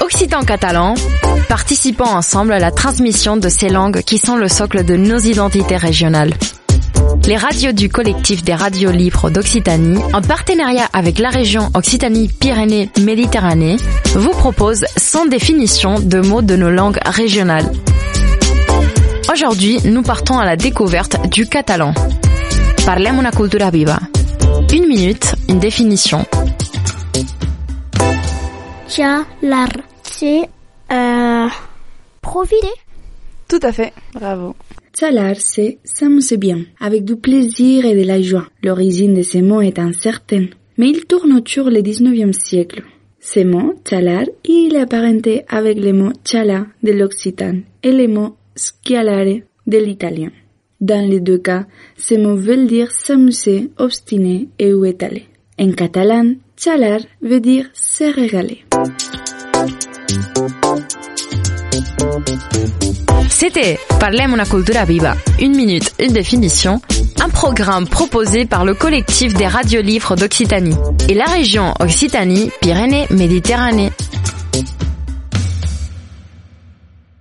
Occitan catalan, participons ensemble à la transmission de ces langues qui sont le socle de nos identités régionales. Les radios du collectif des radios libres d'Occitanie, en partenariat avec la région Occitanie-Pyrénées-Méditerranée, vous proposent sans définition de mots de nos langues régionales. Aujourd'hui, nous partons à la découverte du catalan. Parlem cultura viva. Une minute, une définition. Chalar, c'est euh, profiter. Tout à fait, bravo. Chalar, c'est s'amuser bien, avec du plaisir et de la joie. L'origine de ces mots est incertaine, mais il tourne autour du 19e siècle. Ce mot, chalar, il est apparenté avec le mot chala de l'occitan et le mot scialare de l'italien. Dans les deux cas, ce mot veut dire s'amuser, obstiner et ou étaler. En catalan, chalar veut dire se régaler. C'était Parlem una cultura viva. Une minute, une définition. Un programme proposé par le collectif des radios livres d'Occitanie et la région Occitanie-Pyrénées-Méditerranée.